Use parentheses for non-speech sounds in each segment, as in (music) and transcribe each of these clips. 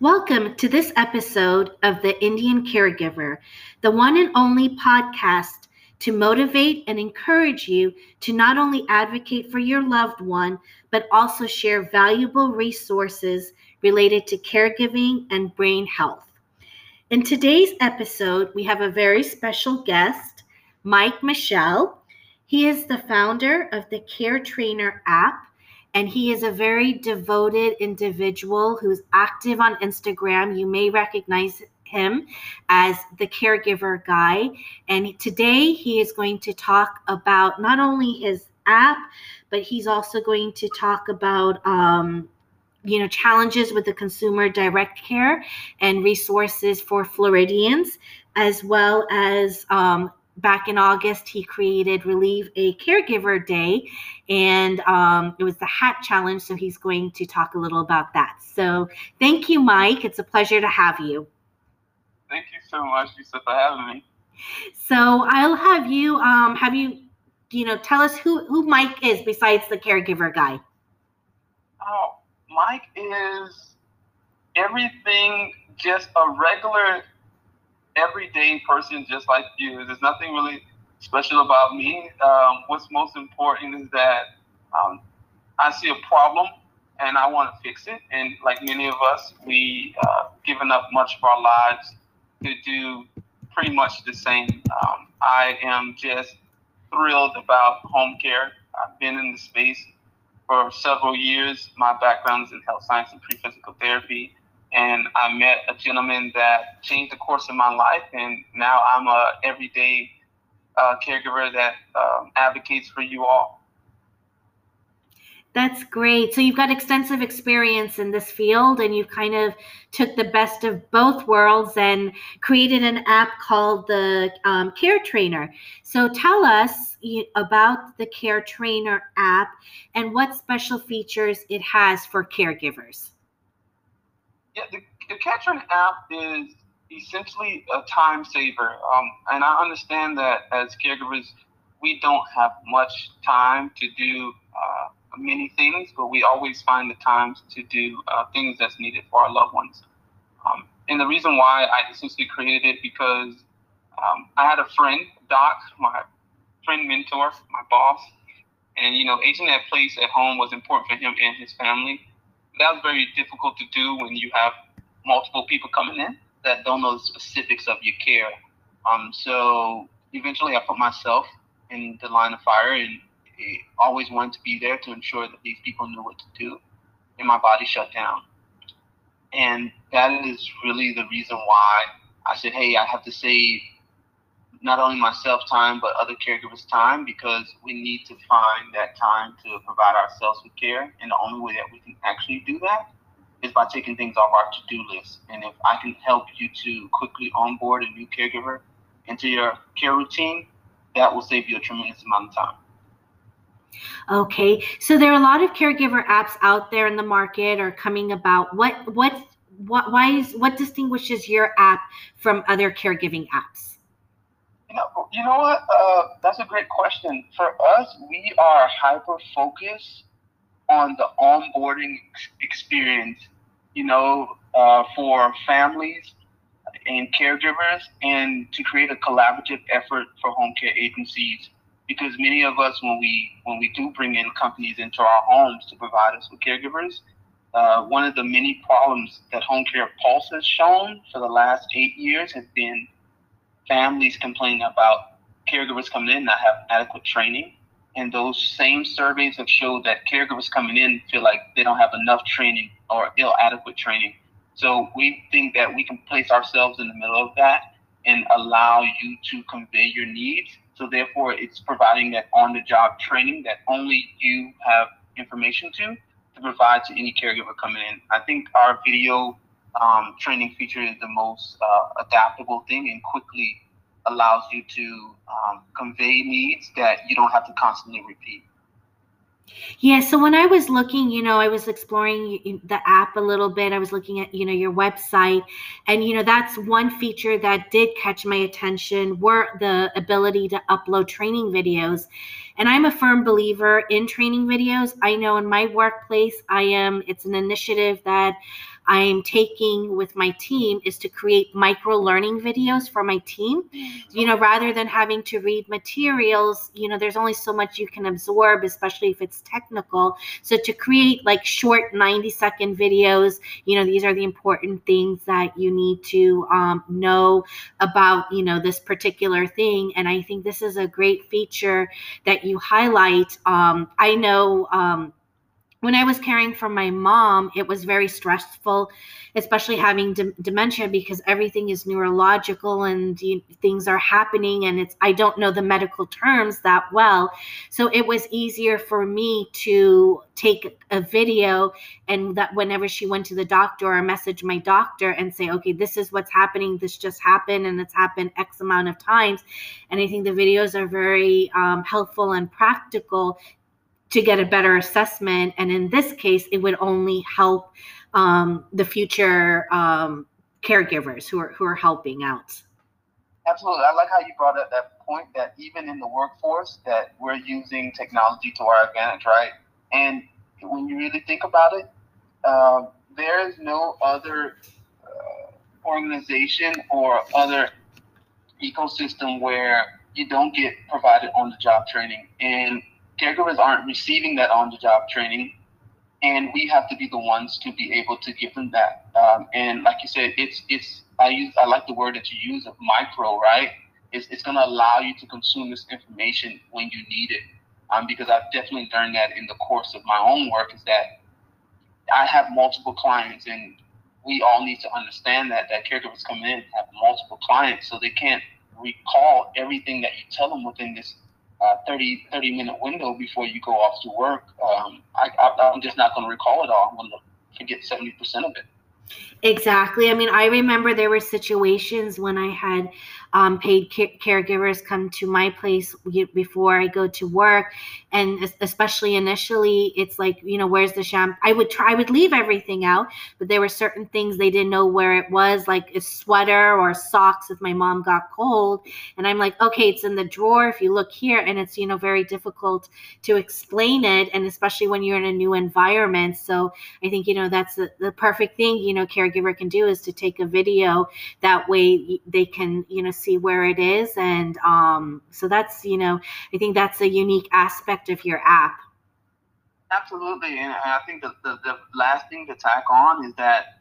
Welcome to this episode of The Indian Caregiver, the one and only podcast to motivate and encourage you to not only advocate for your loved one, but also share valuable resources related to caregiving and brain health. In today's episode, we have a very special guest, Mike Michel. He is the founder of the CareTrainr app and he is a very devoted individual who's active on Instagram. You may recognize him as the caregiver guy. And today he is going to talk about not only his app, but he's also going to talk about um, you know challenges with the consumer direct care and resources for Floridians, as well as um, back in August, he created Relieve a Caregiver Day, and um, it was the hat challenge. So he's going to talk a little about that. So thank you, Mike. It's a pleasure to have you. Thank you so much, Lisa, for having me. So I'll have you um, have you you know tell us who who Mike is besides the caregiver guy. Oh, Mike is everything just a regular everyday person just like you. There's nothing really special about me. Um, what's most important is that um, I see a problem and I want to fix it. And like many of us, we uh, given up much of our lives to do pretty much the same. Um, I am just thrilled about home care. I've been in the space for several years. My background is in health science and pre-physical therapy and I met a gentleman that changed the course of my life, and now I'm a everyday uh, caregiver that um, advocates for you all. That's great. So you've got extensive experience in this field, and you kind of took the best of both worlds and created an app called the um, CareTrainr. So tell us about the CareTrainr app and what special features it has for caregivers. Yeah, the, the CareTrainr app is essentially a time saver. Um, and I understand that as caregivers, we don't have much time to do uh, many things, but we always find the times to do uh, things that's needed for our loved ones. Um, and the reason why I essentially created it because um, I had a friend, Doc, my friend mentor, my boss, and you know, aging that place at home was important for him and his family that was very difficult to do when you have multiple people coming in that don't know the specifics of your care. Um, so eventually, I put myself in the line of fire and always wanted to be there to ensure that these people knew what to do, and my body shut down. And that is really the reason why I said, "Hey, I have to save not only myself time but other caregivers time because we need to find that time to provide ourselves with care. And the only way that we can actually do that is by taking things off our to-do list. And if i can help you to quickly onboard a new caregiver into your care routine that will save you a tremendous amount of time. Okay so there are a lot of caregiver apps out there in the market or coming about. What what what why is what distinguishes your app from other caregiving apps you know, you know what? Uh, that's a great question. For us, we are hyper focused on the onboarding experience. You know, uh, for families and caregivers, and to create a collaborative effort for home care agencies. Because many of us, when we when we do bring in companies into our homes to provide us with caregivers, uh, one of the many problems that Home Care Pulse has shown for the last eight years has been families complaining about caregivers coming in not have adequate training. And those same surveys have showed that caregivers coming in feel like they don't have enough training or ill adequate training. So we think that we can place ourselves in the middle of that and allow you to convey your needs. So therefore, it's providing that on-the-job training that only you have information to to provide to any caregiver coming in. I think our video um, training feature is the most uh, adaptable thing and quickly allows you to um, convey needs that you don't have to constantly repeat. Yeah, so when I was looking, you know, I was exploring the app a little bit. I was looking at, you know, your website, and you know, that's one feature that did catch my attention were the ability to upload training videos. and I'm a firm believer in training videos. I know in my workplace, I am, it's an initiative that I'm taking with my team is to create micro learning videos for my team. You know, rather than having to read materials, you know, there's only so much you can absorb, especially if it's technical. So to create like short 90 second videos, you know, these are the important things that you need to um, know about, you know, this particular thing. And I think this is a great feature that you highlight. Um, I know. Um, when I was caring for my mom, it was very stressful, especially having de- dementia because everything is neurological and you, things are happening and it's I don't know the medical terms that well. So it was easier for me to take a video and that whenever she went to the doctor or message my doctor and say, okay, this is what's happening. This just happened and it's happened X amount of times. And I think the videos are very um, helpful and practical to get a better assessment. And in this case, it would only help um, the future um, caregivers who are who are helping out. Absolutely, I like how you brought up that point that even in the workforce, that we're using technology to our advantage, right? And when you really think about it, uh, there is no other uh, organization or other ecosystem where you don't get provided on the job training and caregivers aren't receiving that on the job training, and we have to be the ones to be able to give them that. Um, and like you said, it's it's I use I like the word that you use of micro, right? It's it's going to allow you to consume this information when you need it. Um, because I've definitely learned that in the course of my own work is that I have multiple clients and we all need to understand that that caregivers come in have multiple clients so they can't recall everything that you tell them within this uh, 30, 30 minute window before you go off to work, um, I, I, I'm just not going to recall it all. I'm going to forget 70% of it. Exactly. I mean, I remember there were situations when I had um, paid caregivers come to my place before I go to work, and especially initially, it's like, you know, where's the shampoo? I would try, I would leave everything out, but there were certain things they didn't know where it was, like a sweater or socks if my mom got cold, and I'm like, okay, it's in the drawer. If you look here, and it's you know very difficult to explain it, and especially when you're in a new environment. So I think you know that's the, the perfect thing. You know caregiver can do is to take a video that way they can you know where it is and um, so that's you know i think that's a unique aspect of your app. Absolutely and i think the, the, the last thing to tack on is that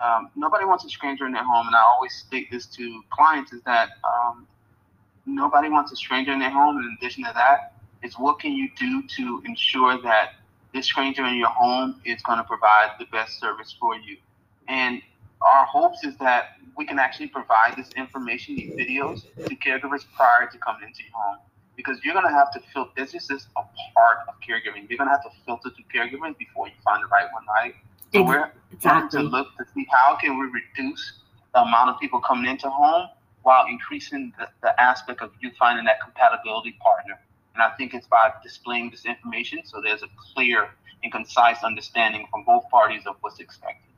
um, nobody wants a stranger in their home and i always state this to clients is that um, nobody wants a stranger in their home in addition to that is what can you do to ensure that this stranger in your home is going to provide the best service for you? And our hopes is that we can actually provide this information, these videos, to caregivers prior to coming into your home. Because you're going to have to filter, this is just a part of caregiving. You're going to have to filter through caregiving before you find the right one, right? So we're exactly. trying to look to see how can we reduce the amount of people coming into home while increasing the, the aspect of you finding that compatibility partner. And I think it's by displaying this information so there's a clear and concise understanding from both parties of what's expected.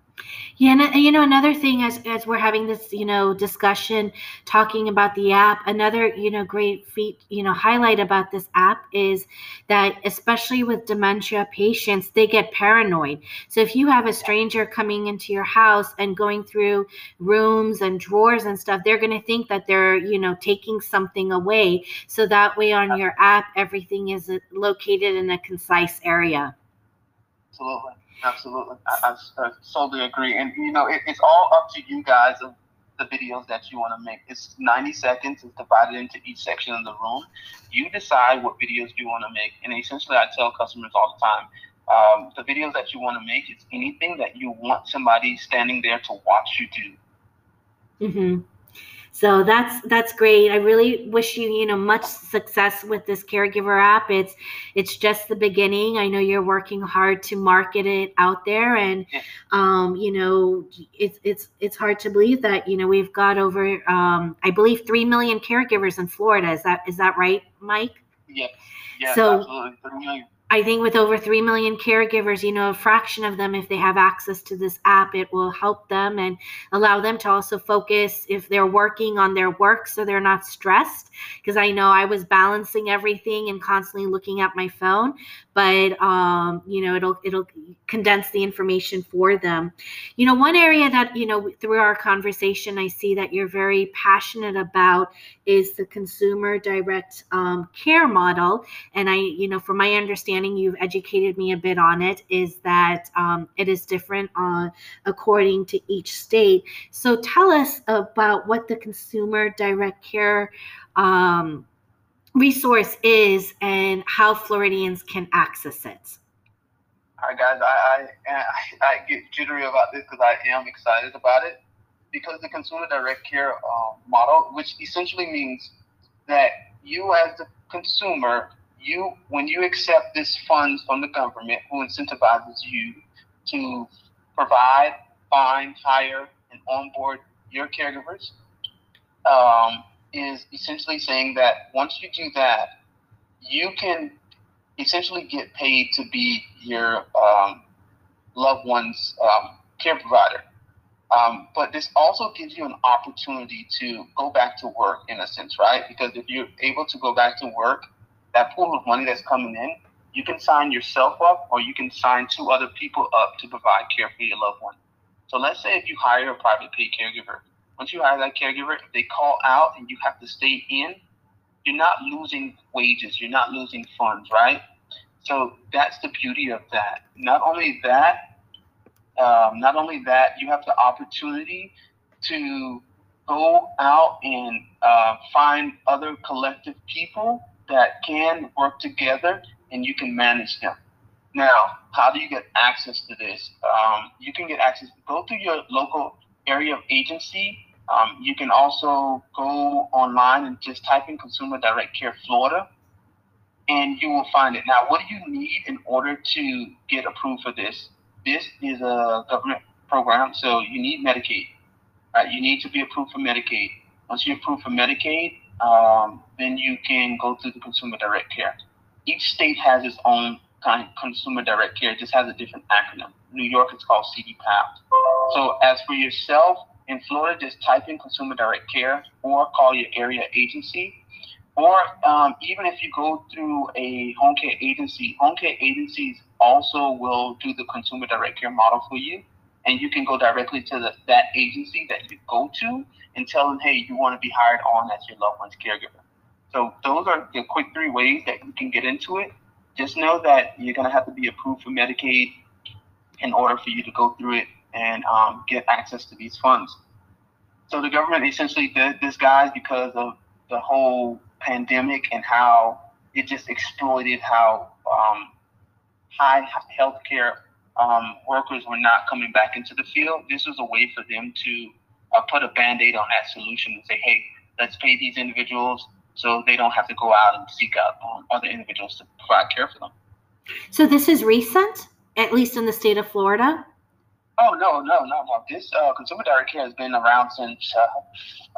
Yeah, and uh, you know another thing as as we're having this you know discussion talking about the app, another you know great feat you know highlight about this app is that especially with dementia patients, they get paranoid. So if you have a stranger coming into your house and going through rooms and drawers and stuff, they're going to think that they're you know taking something away. So that way on your app, everything is uh, located in a concise area. Absolutely. Absolutely, I, I, totally agree. And you know, it, it's all up to you guys of the videos that you want to make. It's 90 seconds. It's divided into each section of the room. You decide what videos you want to make. And essentially, I tell customers all the time, um, the videos that you want to make is anything that you want somebody standing there to watch you do. Mm-hmm. So that's that's great. I really wish you you know much success with this caregiver app. It's it's just the beginning. I know you're working hard to market it out there, and um, you know it's it's it's hard to believe that you know we've got over um, I believe three million caregivers in Florida. Is that is that right, Mike? Yeah. Yeah. So absolutely. I think with over 3 million caregivers, you know, a fraction of them, if they have access to this app, it will help them and allow them to also focus if they're working on their work so they're not stressed. Because I know I was balancing everything and constantly looking at my phone, but um, you know, it'll it'll condense the information for them. You know, one area that, you know, through our conversation, I see that you're very passionate about is the consumer direct um, care model. And I, you know, from my understanding, you've educated me a bit on it, is that um, it is different uh, according to each state. So tell us about what the consumer direct care um, resource is and how Floridians can access it. All right, guys, I, I, I get jittery about this because I am excited about it because the consumer direct care um, model, which essentially means that you as the consumer, you when you accept this funds from the government who incentivizes you to provide, find, hire, and onboard your caregivers, um, is essentially saying that once you do that, you can essentially get paid to be your um, loved one's um, care provider. Um, but this also gives you an opportunity to go back to work in a sense, right? Because if you're able to go back to work, that pool of money that's coming in, you can sign yourself up or you can sign two other people up to provide care for your loved one. So let's say if you hire a private paid caregiver, once you hire that caregiver, if they call out and you have to stay in, you're not losing wages, you're not losing funds, right? So that's the beauty of that. Not only that, um, not only that, you have the opportunity to go out and uh, find other collective people that can work together and you can manage them. Now, how do you get access to this? Um, you can get access, go to your local area of agency. Um, you can also go online and just type in Consumer Direct Care Florida and you will find it. Now, what do you need in order to get approved for this? this is a government program, so you need Medicaid. Right? You need to be approved for Medicaid. Once you're approved for Medicaid, um, then you can go through the Consumer Direct Care. Each state has its own kind of Consumer Direct Care. It just has a different acronym. New York, it's called CDPAP. So as for yourself, in Florida, just type in Consumer Direct Care or call your area agency or um, even if you go through a home care agency, home care agencies also will do the consumer direct care model for you. And you can go directly to the, that agency that you go to and tell them, hey, you want to be hired on as your loved one's caregiver. So those are the quick three ways that you can get into it. Just know that you're going to have to be approved for Medicaid in order for you to go through it and um, get access to these funds. So the government essentially did this, guys, because of the whole pandemic and how it just exploited how um, high healthcare um, workers were not coming back into the field. This was a way for them to uh, put a band aid on that solution and say, hey, let's pay these individuals so they don't have to go out and seek out um, other individuals to provide care for them. So this is recent, at least in the state of Florida? Oh, no, no, no, no. This uh, consumer direct care has been around since, uh,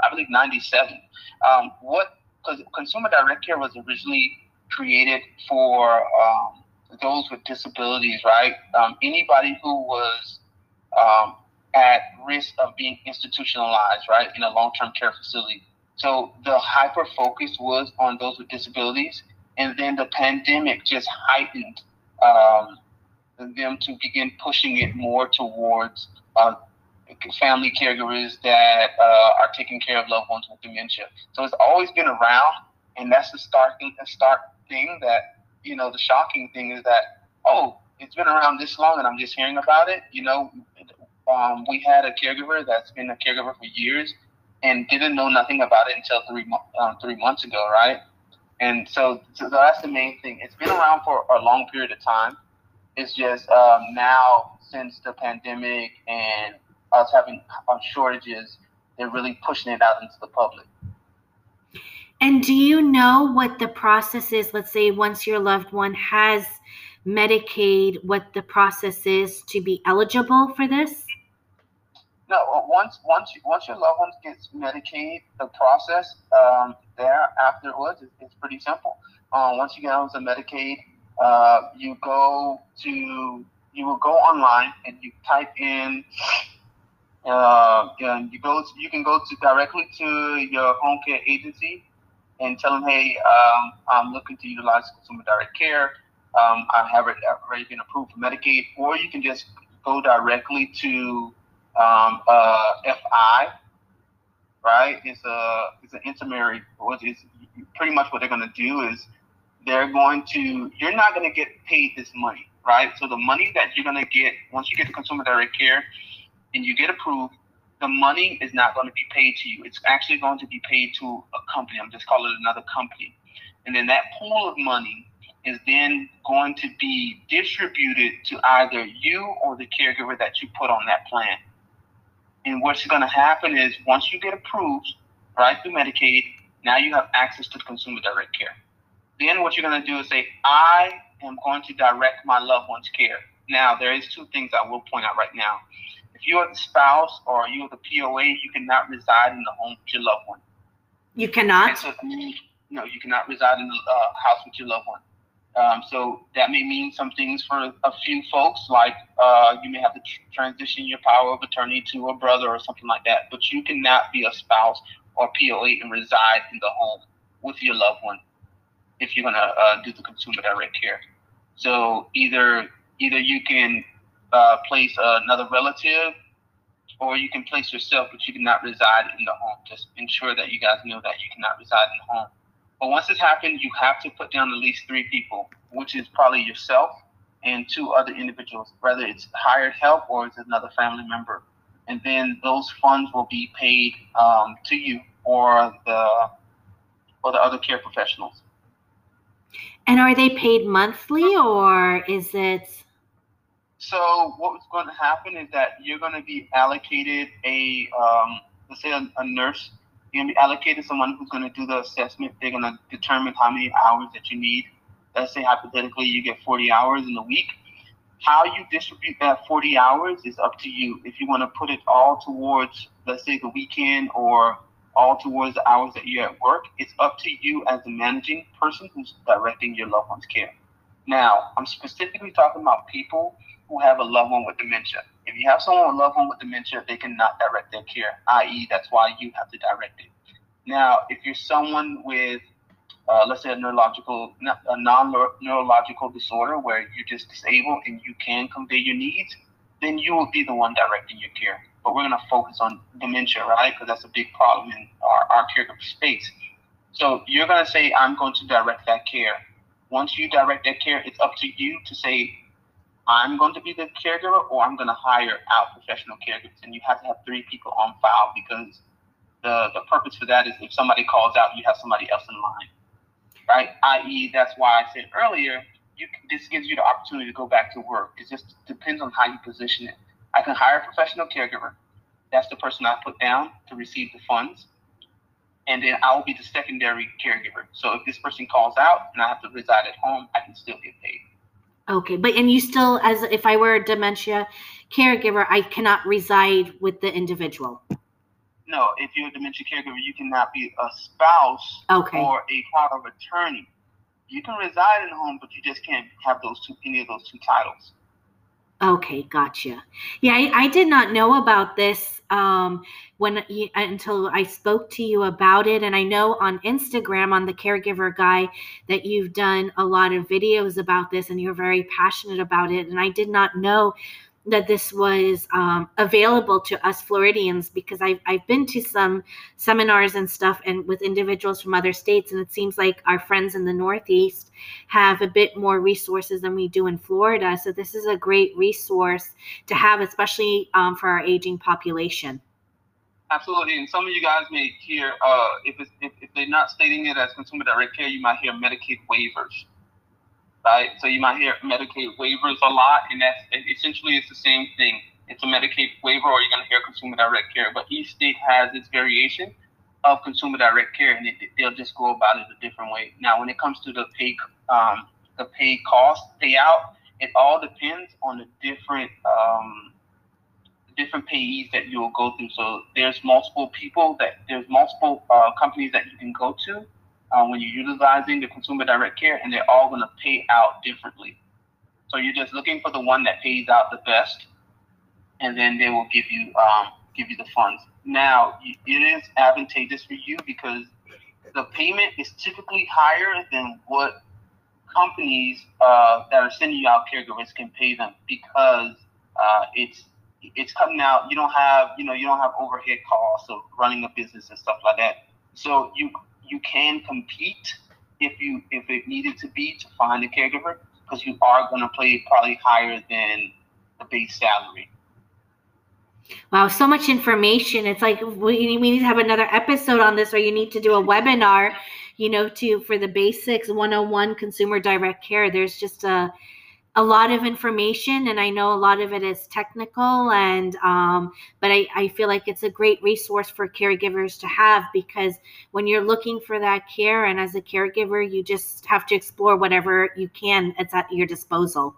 I believe, 97. Um, what because consumer direct care was originally created for um, those with disabilities, right? Um, anybody who was um, at risk of being institutionalized, right, in a long-term care facility. So the hyper focus was on those with disabilities, and then the pandemic just heightened um, them to begin pushing it more towards uh, family caregivers that uh, are taking care of loved ones with dementia. So it's always been around, and that's the start thing. The start thing that you know. The shocking thing is that oh, it's been around this long, and I'm just hearing about it. You know, um, we had a caregiver that's been a caregiver for years and didn't know nothing about it until three um, three months ago, right? And so, so that's the main thing. It's been around for a long period of time. It's just um, now since the pandemic and us having uh, shortages, they're really pushing it out into the public. And do you know what the process is? Let's say once your loved one has Medicaid, what the process is to be eligible for this? No, once once once your loved one gets Medicaid, the process um, there afterwards is, is pretty simple. Um, once you get on onto Medicaid, uh, you go to you will go online and you type in uh, and you go to, you can go to directly to your home care agency and tell them, hey, um, I'm looking to utilize consumer direct care. Um, I have it already been approved for Medicaid, or you can just go directly to um, uh, FI, right? It's a it's an intermediary. What is pretty much what they're going to do is they're going to you're not going to get paid this money, right? So the money that you're going to get once you get the consumer direct care and you get approved, the money is not going to be paid to you. It's actually going to be paid to a company. I'm just calling it another company. And then that pool of money is then going to be distributed to either you or the caregiver that you put on that plan. And what's going to happen is once you get approved, right, through Medicaid, now you have access to consumer direct care. Then what you're going to do is say, I am going to direct my loved one's care. Now, there is two things I will point out right now. If you are the spouse or you are the POA, you cannot reside in the home with your loved one. You cannot? So, no, you cannot reside in the uh, house with your loved one. Um, so that may mean some things for a few folks, like uh, you may have to tr- transition your power of attorney to a brother or something like that. But you cannot be a spouse or POA and reside in the home with your loved one if you're gonna uh, do the consumer direct care. So either either you can uh, place another relative, or you can place yourself, but you cannot reside in the home. Just ensure that you guys know that you cannot reside in the home. But once this happens, you have to put down at least three people, which is probably yourself and two other individuals, whether it's hired help or it's another family member. And then those funds will be paid um, to you or the or the other care professionals. And are they paid monthly or is it? So what's going to happen is that you're going to be allocated a, um, let's say a, a nurse. Going to be allocated someone who's going to do the assessment. They're going to determine how many hours that you need. Let's say hypothetically you get 40 hours in a week. How you distribute that 40 hours is up to you. If you want to put it all towards, let's say, the weekend or all towards the hours that you're at work. It's up to you as the managing person who's directing your loved one's care. Now, I'm specifically talking about people who have a loved one with dementia. If you have someone with loved one with dementia, they cannot direct their care, i.e., that's why you have to direct it. Now, if you're someone with, uh, let's say, a neurological, a non-neurological disorder where you're just disabled and you can convey your needs, then you will be the one directing your care but we're going to focus on dementia, right? Because that's a big problem in our, our caregiver space. So you're going to say, I'm going to direct that care. Once you direct that care, it's up to you to say, I'm going to be the caregiver or I'm going to hire out professional caregivers. And you have to have three people on file because the, the purpose for that is if somebody calls out, you have somebody else in line, right? I.e., that's why I said earlier, you this gives you the opportunity to go back to work. It just depends on how you position it. I can hire a professional caregiver. That's the person I put down to receive the funds. And then I will be the secondary caregiver. So if this person calls out and I have to reside at home, I can still get paid. Okay, but and you still, as if I were a dementia caregiver, I cannot reside with the individual. No, if you're a dementia caregiver, you cannot be a spouse okay. or a power of attorney. You can reside in the home, but you just can't have those two any of those two titles. Okay, gotcha. Yeah, I, I, did not know about this um, when until I spoke to you about it, and I know on Instagram on the Caregiver Guy that you've done a lot of videos about this, and you're very passionate about it. And I did not know that this was um, available to us Floridians because I've, I've been to some seminars and stuff and with individuals from other states and it seems like our friends in the Northeast have a bit more resources than we do in Florida. So this is a great resource to have, especially um, for our aging population. Absolutely, and some of you guys may hear uh, if, if, if they're not stating it as consumer direct care, you might hear Medicaid waivers right? So you might hear Medicaid waivers a lot, and that's essentially it's the same thing. It's a Medicaid waiver, or you're going to hear consumer direct care. But each state has its variation of consumer direct care, and it, they'll just go about it a different way. Now, when it comes to the pay, um, the pay cost payout, it all depends on the different um, different payees that you will go through. So there's multiple people that there's multiple uh, companies that you can go to uh, when you're utilizing the consumer direct care, and they're all going to pay out differently. So you're just looking for the one that pays out the best, and then they will give you um, give you the funds. Now it is advantageous for you because the payment is typically higher than what companies uh, that are sending you out caregivers can pay them because uh, it's it's cutting out. You don't have you know you don't have overhead costs of running a business and stuff like that. So you you can compete if you if it needed to be to find a caregiver because you are going to pay probably higher than the base salary. Wow, so much information. It's like we, we need to have another episode on this, or you need to do a webinar, you know, to for the basics 101 consumer direct care. There's just a a lot of information and i know a lot of it is technical and um, but I, I feel like it's a great resource for caregivers to have because when you're looking for that care and as a caregiver you just have to explore whatever you can it's at your disposal.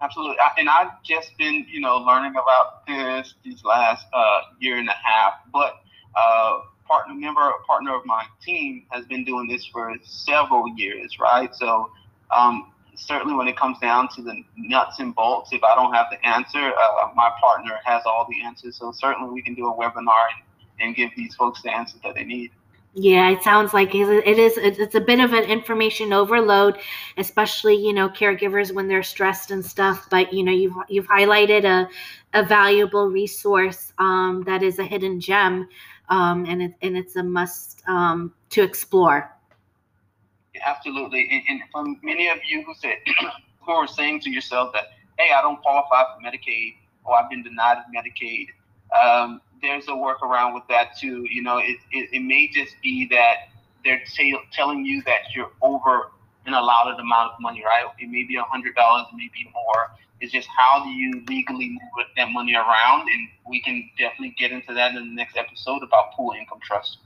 Absolutely. And i've just been you know learning about this these last uh, year and a half but uh, partner member a partner of my team has been doing this for several years right? So um, certainly when it comes down to the nuts and bolts, if I don't have the answer, uh, my partner has all the answers. So certainly we can do a webinar and, and give these folks the answers that they need. Yeah, it sounds like it is. It's a bit of an information overload, especially you know caregivers when they're stressed and stuff. But you know you've you've highlighted a a valuable resource um, that is a hidden gem, um, and it, and it's a must um, to explore. Absolutely. And, and for many of you who said, (clears throat) who are saying to yourself that, hey, I don't qualify for Medicaid or I've been denied Medicaid, um, there's a workaround with that too. You know, it, it, it may just be that they're t- telling you that you're over an allotted amount of money, right? It may be a hundred dollars, maybe more. It's just how do you legally move that money around, and we can definitely get into that in the next episode about pool income trust.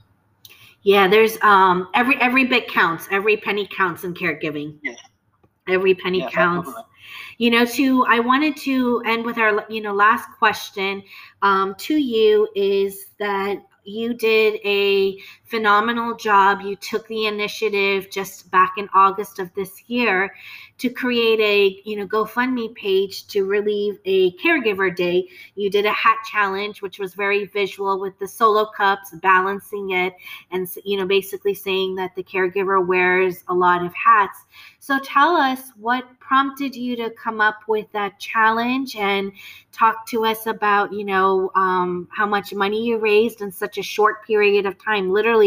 Yeah, there's um every every bit counts. Every penny counts in caregiving. Yes. Every penny yes, counts. Absolutely. You know, to I wanted to end with our you know last question um to you is that you did a phenomenal job. You took the initiative just back in August of this year to create a, you know, GoFundMe page to relieve a caregiver day. You did a hat challenge, which was very visual with the solo cups, balancing it, and, you know, basically saying that the caregiver wears a lot of hats. So tell us what prompted you to come up with that challenge and talk to us about, you know, um, how much money you raised in such a short period of time, literally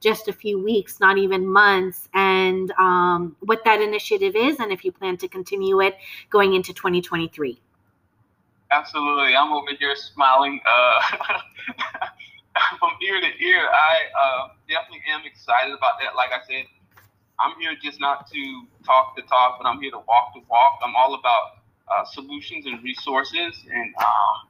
just a few weeks, not even months, and um, what that initiative is and if you plan to continue it going into 2023. Absolutely. I'm over here smiling uh, (laughs) from ear to ear. I uh, definitely am excited about that. Like I said, I'm here just not to talk the talk, but I'm here to walk the walk. I'm all about uh, solutions and resources and, um,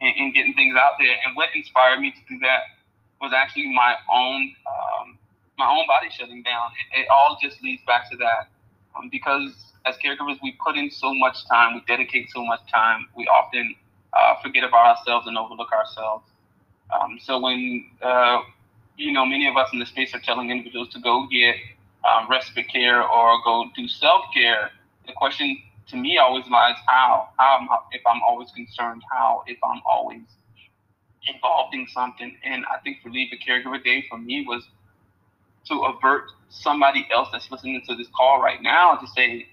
and, and getting things out there. And what inspired me to do that was actually my own um, my own body shutting down. It, it, all just leads back to that um, because as caregivers we put in so much time, we dedicate so much time. We often uh, forget about ourselves and overlook ourselves. Um, so when uh, you know many of us in the space are telling individuals to go get um, respite care or go do self care, the question to me always lies how. How I, if I'm always concerned? How if I'm always involved in something? And I think for Leave a Caregiver Day for me was to avert somebody else that's listening to this call right now to say,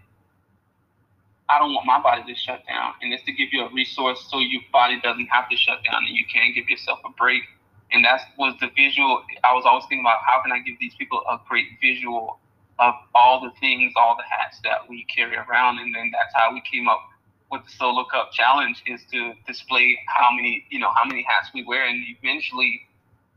I don't want my body to shut down. And it's to give you a resource so your body doesn't have to shut down and you can give yourself a break. And that was the visual. I was always thinking about how can I give these people a great visual of all the things, all the hats that we carry around, and then that's how we came up with the solo cup challenge is to display how many you know how many hats we wear, and eventually,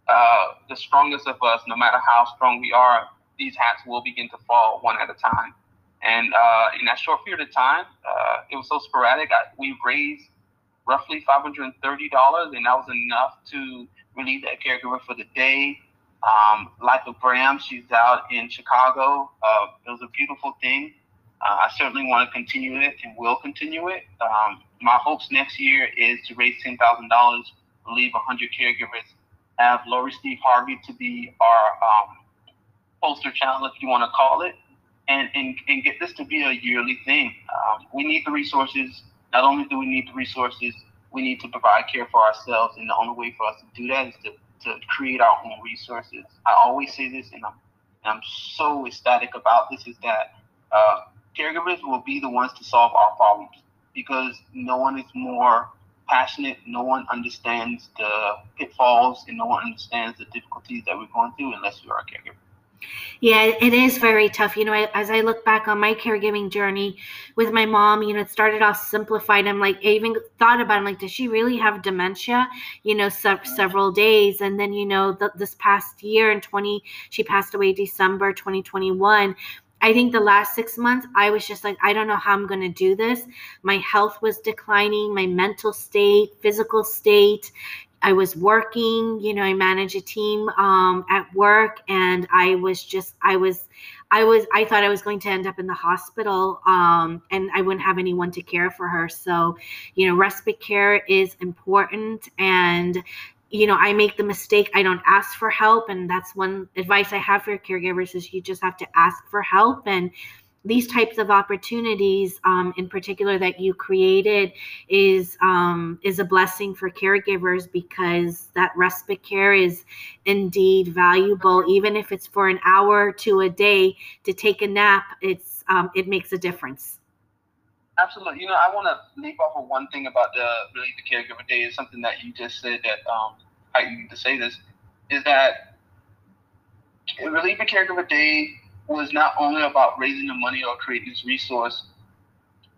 uh, the strongest of us, no matter how strong we are, these hats will begin to fall one at a time. And uh, in that short period of time, uh, it was so sporadic. I, we raised roughly $530, and that was enough to relieve that caregiver for the day. Um, Life of Bram, she's out in Chicago. Uh, it was a beautiful thing. Uh, I certainly want to continue it and will continue it. Um, my hopes next year is to raise $10,000, relieve 100 caregivers, have Lori Steve Harvey to be our um, poster child, if you want to call it, and, and, and get this to be a yearly thing. Um, we need the resources. Not only do we need the resources, we need to provide care for ourselves. And the only way for us to do that is to, to create our own resources. I always say this, and I'm, and I'm so ecstatic about this, is that uh, caregivers will be the ones to solve our problems because no one is more passionate. No one understands the pitfalls and no one understands the difficulties that we're going through unless you are a caregiver. Yeah, it is very tough. You know, as I look back on my caregiving journey with my mom, you know, it started off simplified. I'm like, I even thought about, it, I'm like, does she really have dementia? You know, se- mm-hmm. several days. And then, you know, the, this past year in 20, she passed away December 2021. I think the last six months, I was just like, I don't know how I'm going to do this. My health was declining, my mental state, physical state. I was working, you know, I manage a team um, at work, and I was just, I was, I was, I thought I was going to end up in the hospital, um, and I wouldn't have anyone to care for her. So, you know, respite care is important, and you know, I make the mistake, I don't ask for help. And that's one advice I have for caregivers is you just have to ask for help. And these types of opportunities um, in particular that you created is um, is a blessing for caregivers because that respite care is indeed valuable even if it's for an hour to a day to take a nap it's um, it makes a difference Absolutely. You know, I want to leave off of one thing about the really the caregiver day is something that you just said that um, me to say this is that Relieve the Caregiver Day was not only about raising the money or creating this resource,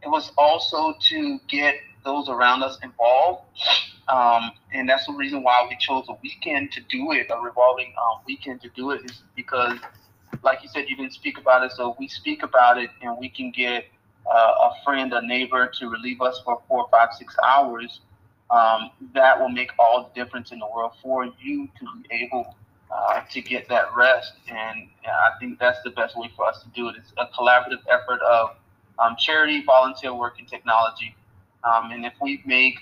it was also to get those around us involved. Um, and that's the reason why we chose a weekend to do it, a revolving um, weekend to do it, is because, like you said, you didn't speak about it. So we speak about it and we can get a friend, a neighbor to relieve us for four, five, six hours, um, that will make all the difference in the world for you to be able uh, to get that rest. And I think that's the best way for us to do it. It's a collaborative effort of um, charity, volunteer work, and technology. Um, and if we make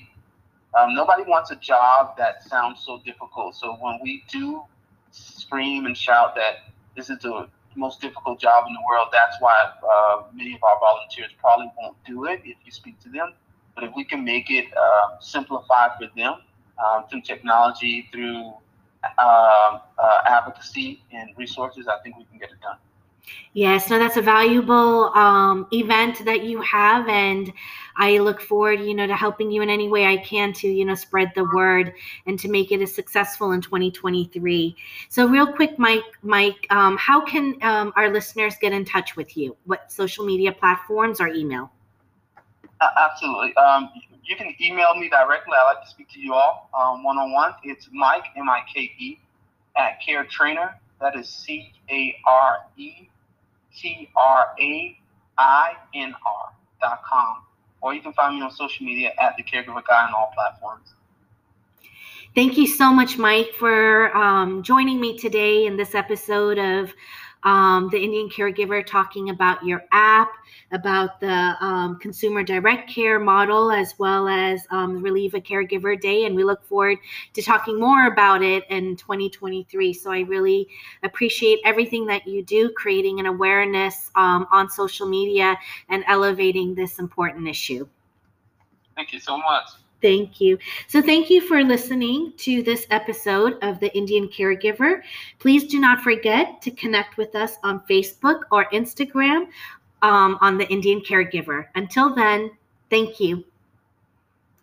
um, nobody wants a job that sounds so difficult. So when we do scream and shout that this is the most difficult job in the world. That's why uh, many of our volunteers probably won't do it if you speak to them. But if we can make it uh, simplified for them um, through technology, through uh, uh, advocacy and resources, I think we can get it done. Yes, no, that's a valuable um, event that you have, and I look forward, you know, to helping you in any way I can to, you know, spread the word and to make it as successful in 2023. So, real quick, Mike, Mike, um, how can um, our listeners get in touch with you? What social media platforms or email? Uh, absolutely. Um, you can email me directly. I like to speak to you all one on one. It's Mike M I K E at CareTrainr. That is C A R E T R A I N R dot com. Or you can find me on social media at the Caregiver Guy on all platforms. Thank you so much, Mike, for um, joining me today in this episode of um, the Indian Caregiver talking about your app, about the um, consumer direct care model, as well as um, Relieve a Caregiver Day. And we look forward to talking more about it in 2023. So I really appreciate everything that you do, creating an awareness um, on social media and elevating this important issue. Thank you so much. Thank you. So, thank you for listening to this episode of The Indian Caregiver. Please do not forget to connect with us on Facebook or Instagram um, on The Indian Caregiver. Until then, thank you.